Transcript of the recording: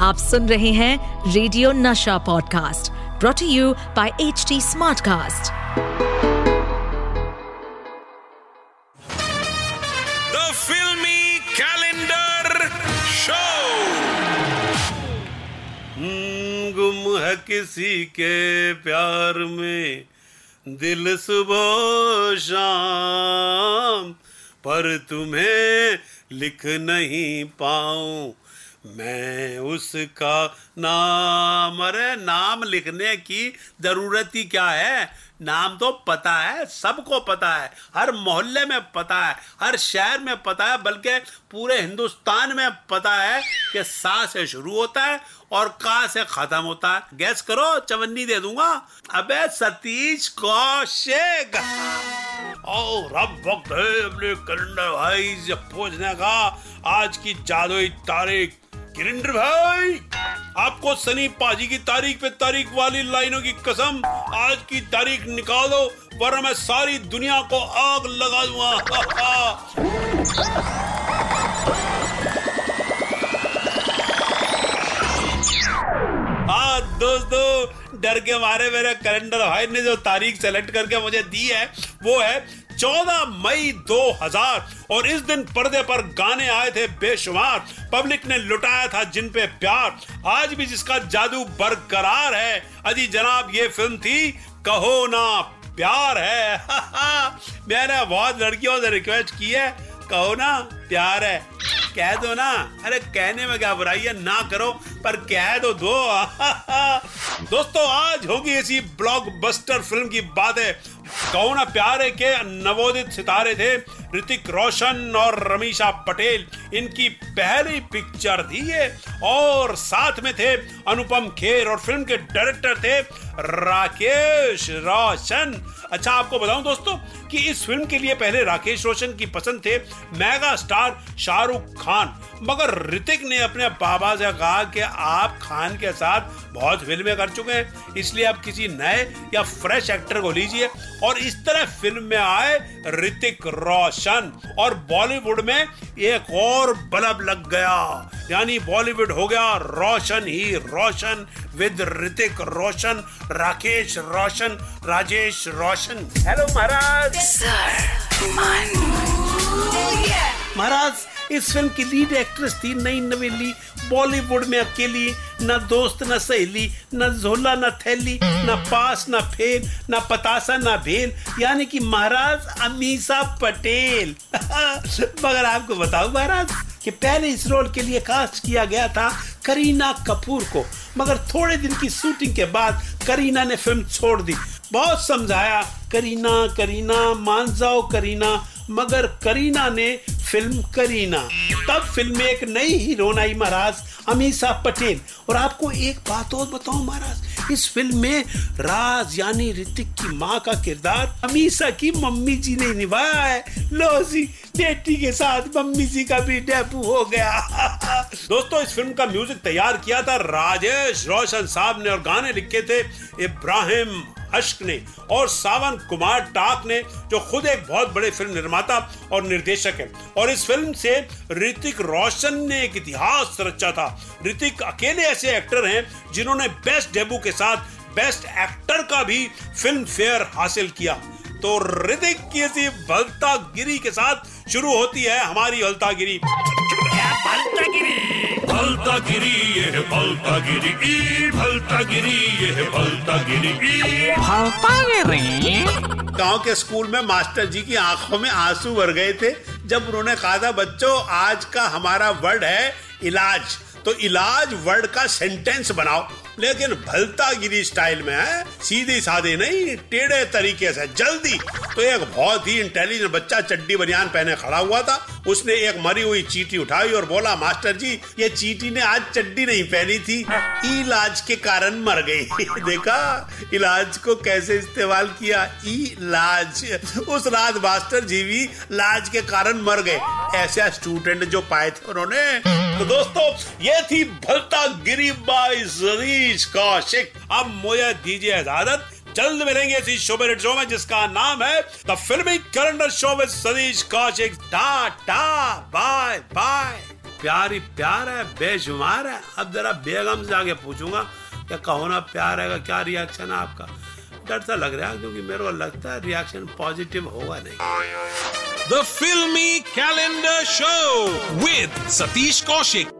आप सुन रहे हैं radio Nasha podcast brought you by H T smartcast Filmy Calendar Show. Hmm, गुम है किसी के प्यार में दिल सुबह शाम पर तुम्हें लिख नहीं पाऊँ मैं उसका नाम, अरे नाम लिखने की ज़रूरत ही क्या है? नाम तो पता है, सबको पता है, हर मोहल्ले में पता है, हर शहर में पता है, बल्कि पूरे हिंदुस्तान में पता है कि सा से शुरू होता है और का से खत्म होता है? गैस करो, चवन्नी दे दूँगा। अबे सतीश कौशिक। और अब वक्त है अपने कैलेंडर भाई से पूछने का। आज की जादुई तारीख किरिंडर भाई। आपको सनी पाजी की तारीख पे तारीख वाली लाइनों की कसम, आज की तारीख निकाल, वरना मैं सारी दुनिया को आग लगा दूँगा। डर के मारे मेरे कैलेंडर भाई ने जो तारीख सेलेक्ट करके मुझे दी है, वो है 14 मई 2000 और इस दिन पर्दे पर गाने आए थे बेशुमार। पब्लिक ने लुटाया था जिन पे प्यार। आज भी जिसका जादू बरकरार है, अजी जनाब, ये फ़िल्म थी, कहो ना, प्यार है। मैंने बहुत लड़कियों से रिक्वेस्ट की है, कहो ना, प्यार है। कह दो ना। अरे कहने में क्या बुराई है, ना करो, पर कह दो दो। दोस्तों आज होगी ऐसी ब्लॉकबस्टर फ़िल्म की बात है। कहो ना प्यारे के नवोदित सितारे थे? ऋतिक रोशन और रमीशा पटेल, इनकी पहली पिक्चर थी ये। और साथ में थे अनुपम खेर और फ़िल्म के डायरेक्टर थे राकेश रोशन। अच्छा आपको बताऊँ दोस्तों कि इस फ़िल्म के लिए पहले राकेश रोशन की पसंद थे मेगा स्टार शाहरुख खान। मगर ऋतिक ने अपने बाबा से कहा कि आप खान के साथ बहुत फ़िल्में कर चुके हैं। इसलिए आप किसी नए या फ्रेश एक्टर को लीजिए और इस तरह फ़िल्म में आए ऋतिक रोशन और बॉलीवुड में एक और बल्ब लग गया। यानी बॉलीवुड हो गया रोशन ही रोशन विद ऋतिक रोशन राकेश रोशन राजेश रोशन। हेलो महाराज। महाराज इस फ़िल्म की लीड एक्ट्रेस थी नई नवेली। बॉलीवुड में अकेली, न दोस्त, न सहेली, न झोला, न थैली, न पास, न फेल न पतासा, न भेल, यानी कि महाराज अमीसा पटेल। मगर आपको बताऊँ महाराज, कि पहले इस रोल के लिए कास्ट किया गया था करीना कपूर को। मगर थोड़े दिन की शूटिंग के बाद करीना ने फ़िल्म छोड़ दी। बहुत समझाया, करीना करीना, मान जाओ करीना। मगर करीना ने फ़िल्म करीना तब फ़िल्म में एक नई हीरोइन आई महाराज अमीसा पटेल। और आपको एक बात और बताऊँ महाराज, इस फ़िल्म में राज यानी ऋतिक की माँ का किरदार अमीसा की मम्मी जी ने निभाया है। लो जी, बेटी के साथ मम्मी जी का भी डेबू हो गया। दोस्तों, इस फ़िल्म का म्यूज़िक तैयार किया था राजेश रोशन साहब ने और गाने लिखे थे इब्राहिम अश्क ने और सावन कुमार टाक ने, जो खुद एक बहुत बड़े फ़िल्म निर्माता और निर्देशक है। और इस फ़िल्म से ऋतिक रोशन ने एक इतिहास रचा था। ऋतिक अकेले ऐसे एक्टर हैं, जिन्होंने बेस्ट डेब्यू के साथ बेस्ट एक्टर का भी फ़िल्म फेयर हासिल किया। तो ऋतिक की ऐसी भलता गिरी के साथ शुरू होती है हमारी हलता गिरी भलता गिरी ये भलता गिरी ई भलता गिरी ये भलता गिरी ई। भलता गिरी गाँव के स्कूल में मास्टर जी की आँखों में आँसू भर गए थे जब उन्होंने कहा था बच्चों आज का हमारा वर्ड है इलाज। तो इलाज वर्ड का सेंटेंस बनाओ। लेकिन भलता गिरी स्टाइल में है सीधी सादी नहीं, टेढ़े तरीके से, जल्दी। तो एक बहुत ही इंटेलिजेंट बच्चा चड्डी बनियान पहने खड़ा हुआ था। उसने एक मरी हुई चीटी उठाई और बोला, मास्टर जी, ये चीटी ने आज चड्डी नहीं पहनी थी। इलाज के कारण मर गई। देखा, इलाज को कैसे इस्तेमाल किया? इलाज। उस रात मास्टर जी भी लाज के कारण मर गए। ऐसे स्टूडेंट जो पाए थे उन्होंने। तो दोस्तों, ये थी भलता गिरी बाई जरीश कौशिक अब मुझे दीजिए इजाज़त। जल्द मिलेंगे इसी शोबे शो में, जिसका नाम है the filmy calendar show with Satish Kaushik tata, bye bye. प्यार प्यार है, बेशुमार है। अब जरा बेगम से आगे पूछूँगा कि कहो ना प्यार है का क्या रिएक्शन है आपका? डर सा लग रहा है, क्योंकि मेरे को लगता है रिएक्शन पॉजिटिव होगा नहीं। The filmy calendar show with Satish Kaushik.